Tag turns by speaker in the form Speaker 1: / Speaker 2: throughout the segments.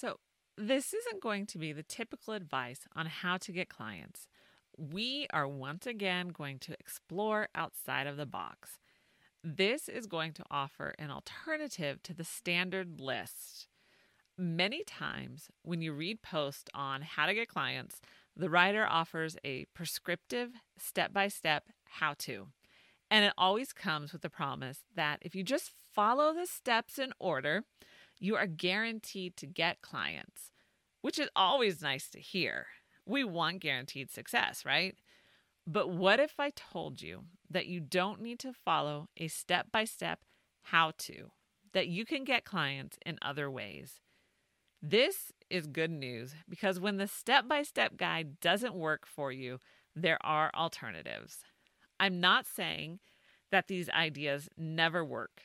Speaker 1: So, this isn't going to be the typical advice on how to get clients. We are once again going to explore outside of the box. This is going to offer an alternative to the standard list. Many times, when you read posts on how to get clients, the writer offers a prescriptive, step by step how to. And it always comes with the promise that if you just follow the steps in order, you are guaranteed to get clients, which is always nice to hear. We want guaranteed success, right? But what if I told you that you don't need to follow a step by step how to, that you can get clients in other ways? This is good news because when the step by step guide doesn't work for you, there are alternatives. I'm not saying that these ideas never work,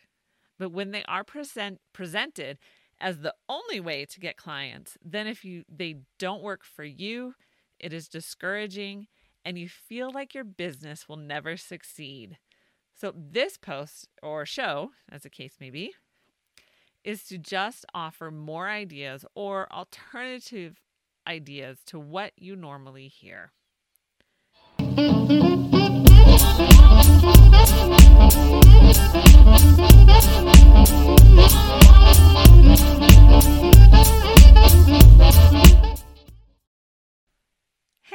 Speaker 1: but when they are present, presented as the only way to get clients, then if you they don't work for you, it is discouraging and you feel like your business will never succeed. So this post or show, as the case may be, is to just offer more ideas or alternative ideas to what you normally hear.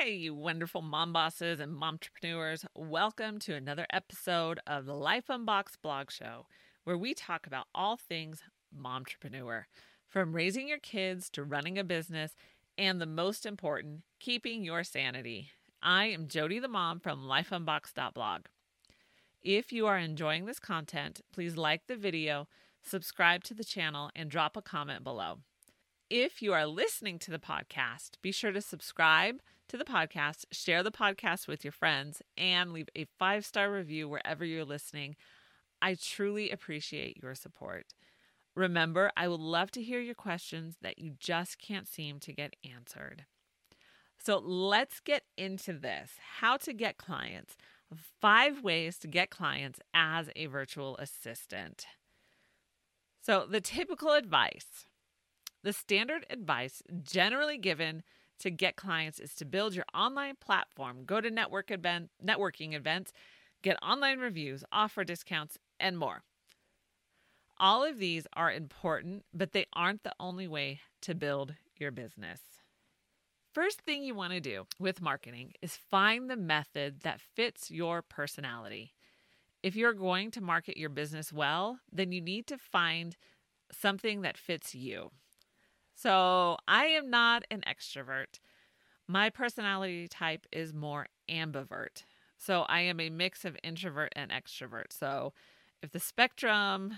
Speaker 1: Hey, you wonderful mom bosses and mom entrepreneurs. Welcome to another episode of the Life Unboxed blog show, where we talk about all things mompreneur, from raising your kids to running a business, and the most important, keeping your sanity. I am Jody the mom from lifeunboxed.blog. If you are enjoying this content, please like the video, subscribe to the channel, and drop a comment below. If you are listening to the podcast, be sure to subscribe to the podcast, share the podcast with your friends, and leave a five star review wherever you're listening. I truly appreciate your support. Remember, I would love to hear your questions that you just can't seem to get answered. So let's get into this how to get clients. Five ways to get clients as a virtual assistant. So, the typical advice, the standard advice generally given to get clients is to build your online platform, go to network event, networking events, get online reviews, offer discounts, and more. All of these are important, but they aren't the only way to build your business. First thing you want to do with marketing is find the method that fits your personality. If you're going to market your business well, then you need to find something that fits you. So, I am not an extrovert. My personality type is more ambivert. So, I am a mix of introvert and extrovert. So, if the spectrum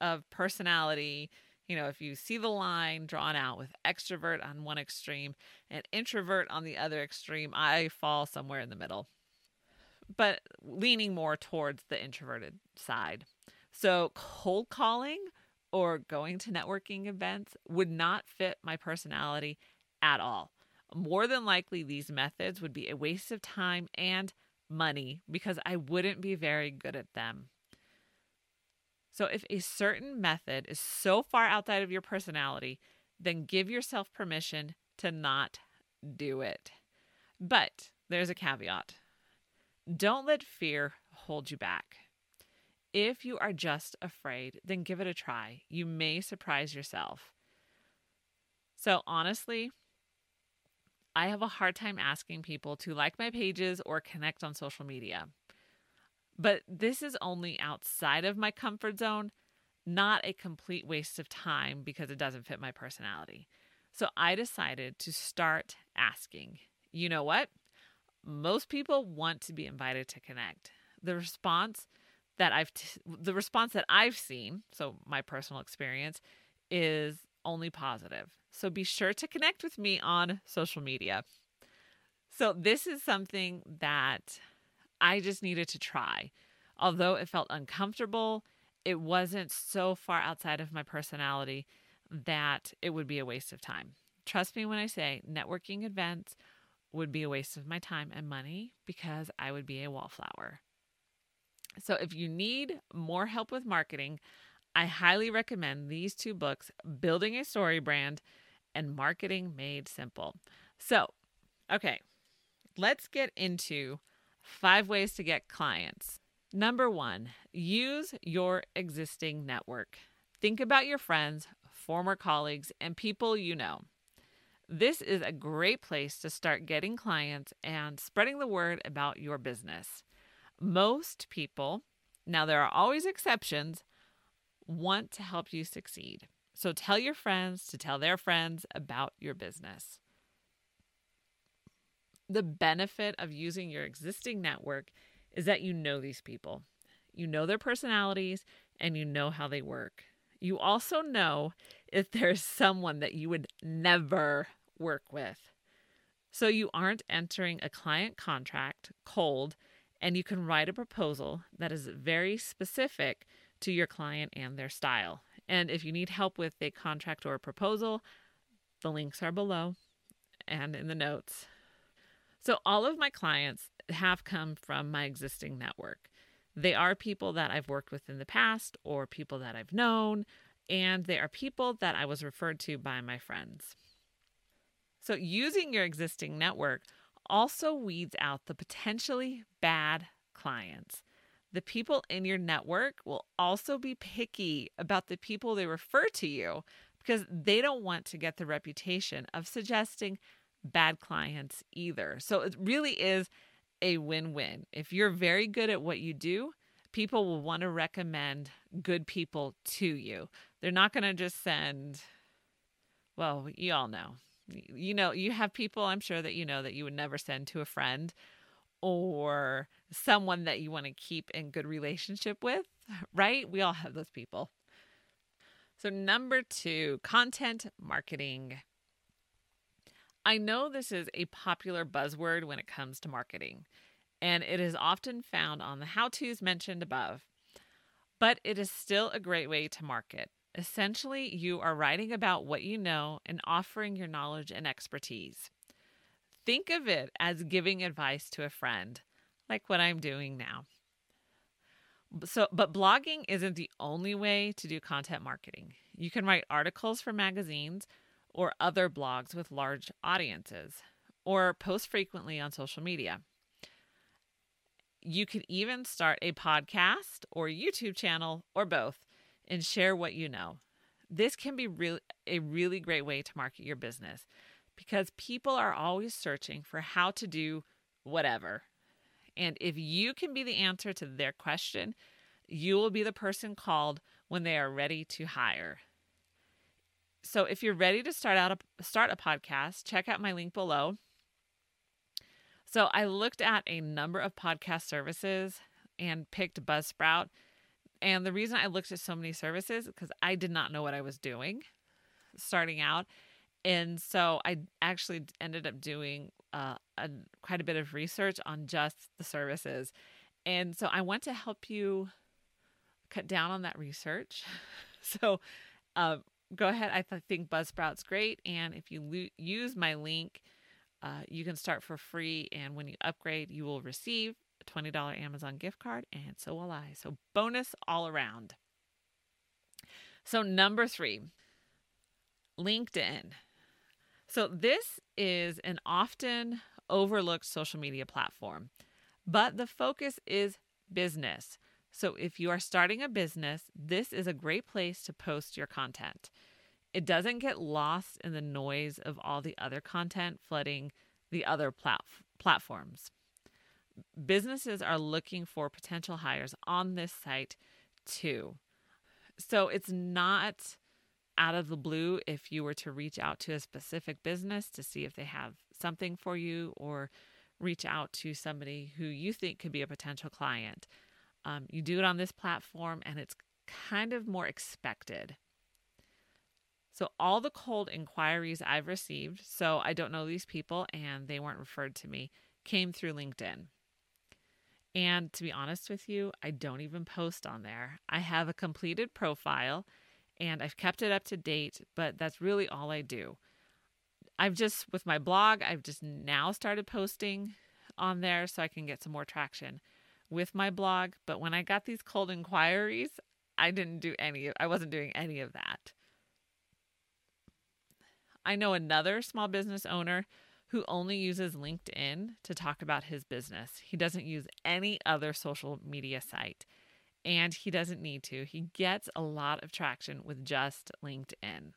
Speaker 1: of personality. You know, if you see the line drawn out with extrovert on one extreme and introvert on the other extreme, I fall somewhere in the middle, but leaning more towards the introverted side. So, cold calling or going to networking events would not fit my personality at all. More than likely, these methods would be a waste of time and money because I wouldn't be very good at them. So, if a certain method is so far outside of your personality, then give yourself permission to not do it. But there's a caveat don't let fear hold you back. If you are just afraid, then give it a try. You may surprise yourself. So, honestly, I have a hard time asking people to like my pages or connect on social media. But this is only outside of my comfort zone, not a complete waste of time because it doesn't fit my personality. So I decided to start asking. You know what? Most people want to be invited to connect. The response that I've t- the response that I've seen, so my personal experience is only positive. So be sure to connect with me on social media. So this is something that I just needed to try. Although it felt uncomfortable, it wasn't so far outside of my personality that it would be a waste of time. Trust me when I say networking events would be a waste of my time and money because I would be a wallflower. So, if you need more help with marketing, I highly recommend these two books Building a Story Brand and marketing made simple. So, okay, let's get into five ways to get clients. Number one, use your existing network. Think about your friends, former colleagues, and people you know. This is a great place to start getting clients and spreading the word about your business. Most people, now there are always exceptions, want to help you succeed. So tell your friends to tell their friends about your business. The benefit of using your existing network is that you know these people. You know their personalities and you know how they work. You also know if there's someone that you would never work with. So you aren't entering a client contract cold and you can write a proposal that is very specific to your client and their style. And if you need help with a contract or a proposal, the links are below and in the notes. So, all of my clients have come from my existing network. They are people that I've worked with in the past or people that I've known, and they are people that I was referred to by my friends. So, using your existing network also weeds out the potentially bad clients. The people in your network will also be picky about the people they refer to you because they don't want to get the reputation of suggesting bad clients either. So it really is a win win. If you're very good at what you do, people will want to recommend good people to you. They're not going to just send, well, you all know. You know, you have people I'm sure that you know that you would never send to a friend or someone that you want to keep in good relationship with, right? We all have those people. So, number two, content marketing. I know this is a popular buzzword when it comes to marketing, and it is often found on the how to's mentioned above, but it is still a great way to market. Essentially, you are writing about what you know and offering your knowledge and expertise. Think of it as giving advice to a friend, like what I'm doing now. So, but blogging isn't the only way to do content marketing. You can write articles for magazines or other blogs with large audiences, or post frequently on social media. You could even start a podcast or YouTube channel or both and share what you know. This can be really a really great way to market your business because people are always searching for how to do whatever. And if you can be the answer to their question, you will be the person called when they are ready to hire. So if you're ready to start out a start a podcast, check out my link below. So I looked at a number of podcast services and picked Buzzsprout. And the reason I looked at so many services because I did not know what I was doing starting out. And so I actually ended up doing uh, a, quite a bit of research on just the services. And so I want to help you cut down on that research. so uh, go ahead. I th- think Buzzsprout's great. And if you lo- use my link, uh, you can start for free. And when you upgrade, you will receive a $20 Amazon gift card. And so will I. So bonus all around. So, number three, LinkedIn. So, this is an often overlooked social media platform, but the focus is business. So, if you are starting a business, this is a great place to post your content. It doesn't get lost in the noise of all the other content flooding the other plat- platforms. Businesses are looking for potential hires on this site too. So, it's not out of the blue if you were to reach out to a specific business to see if they have something for you or reach out to somebody who you think could be a potential client. Um, you do it on this platform and it's kind of more expected. So, all the cold inquiries I've received, so I don't know these people and they weren't referred to me, came through LinkedIn. And to be honest with you, I don't even post on there. I have a completed profile and I've kept it up to date, but that's really all I do. I've just, with my blog, I've just now started posting on there so I can get some more traction with my blog. But when I got these cold inquiries, I didn't do any, I wasn't doing any of that. I know another small business owner who only uses LinkedIn to talk about his business. He doesn't use any other social media site, and he doesn't need to. He gets a lot of traction with just LinkedIn.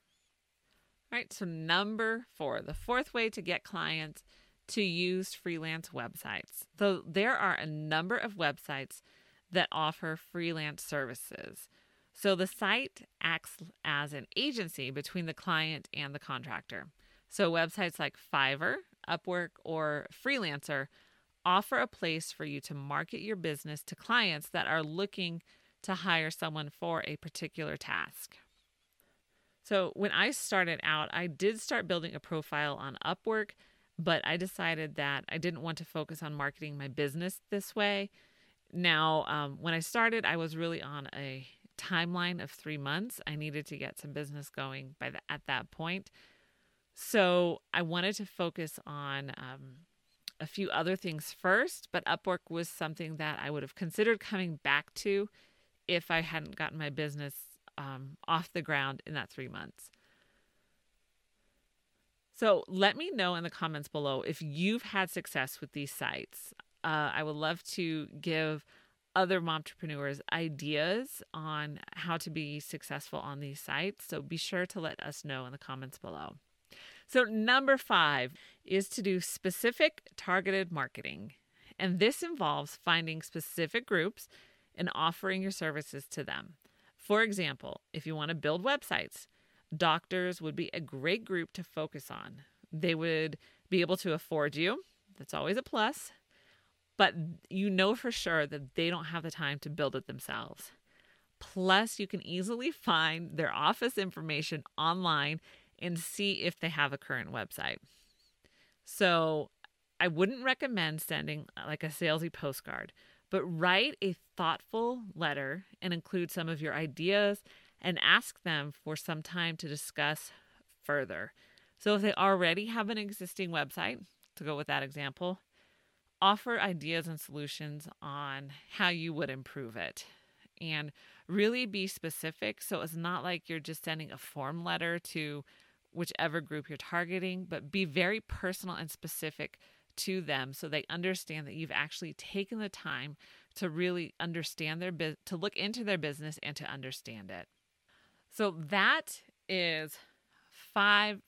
Speaker 1: All right, so number four, the fourth way to get clients to use freelance websites. So there are a number of websites that offer freelance services. So the site acts as an agency between the client and the contractor. So websites like Fiverr, Upwork, or Freelancer offer a place for you to market your business to clients that are looking to hire someone for a particular task. So when I started out, I did start building a profile on Upwork, but I decided that I didn't want to focus on marketing my business this way. Now, um, when I started, I was really on a timeline of three months. I needed to get some business going by the, at that point. So I wanted to focus on um, a few other things first, but Upwork was something that I would have considered coming back to if I hadn't gotten my business um, off the ground in that three months. So let me know in the comments below if you've had success with these sites. Uh, I would love to give other entrepreneurs ideas on how to be successful on these sites. So be sure to let us know in the comments below. So, number five is to do specific targeted marketing. And this involves finding specific groups and offering your services to them. For example, if you want to build websites, doctors would be a great group to focus on. They would be able to afford you. That's always a plus but you know for sure that they don't have the time to build it themselves. Plus, you can easily find their office information online and see if they have a current website. So, I wouldn't recommend sending uh, like a salesy postcard, but write a thoughtful letter and include some of your ideas and ask them for some time to discuss further. So, if they already have an existing website, to go with that example, offer ideas and solutions on how you would improve it and really be specific. So it's not like you're just sending a form letter to whichever group you're targeting but be very personal and specific to them so they understand that you've actually taken the time to really understand their business to look into their business and to understand it. So that is five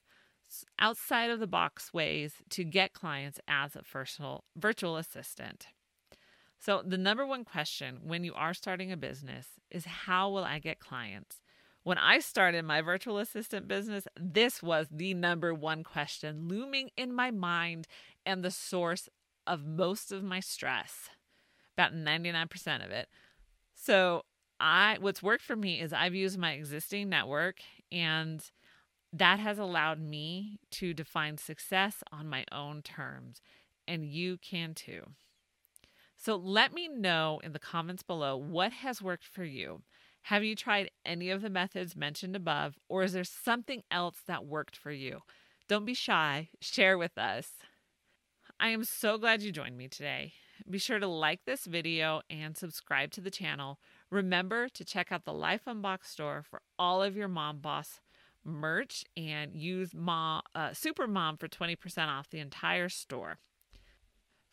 Speaker 1: outside of the box ways to get clients as a personal virtual assistant. So, the number one question when you are starting a business is how will I get clients? When I started my virtual assistant business, this was the number one question looming in my mind and the source of most of my stress, about 99% of it. So, I what's worked for me is I've used my existing network and that has allowed me to define success on my own terms, and you can too. So let me know in the comments below what has worked for you. Have you tried any of the methods mentioned above, or is there something else that worked for you? Don't be shy, share with us. I am so glad you joined me today. Be sure to like this video and subscribe to the channel. Remember to check out the Life Unboxed store for all of your mom boss merch and use mom, uh, Super Mom for 20% off the entire store.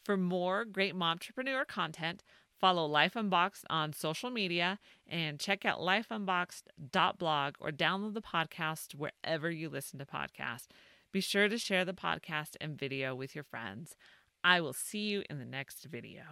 Speaker 1: For more great mompreneur content, follow Life Unboxed on social media and check out lifeunboxed.blog or download the podcast wherever you listen to podcasts. Be sure to share the podcast and video with your friends. I will see you in the next video.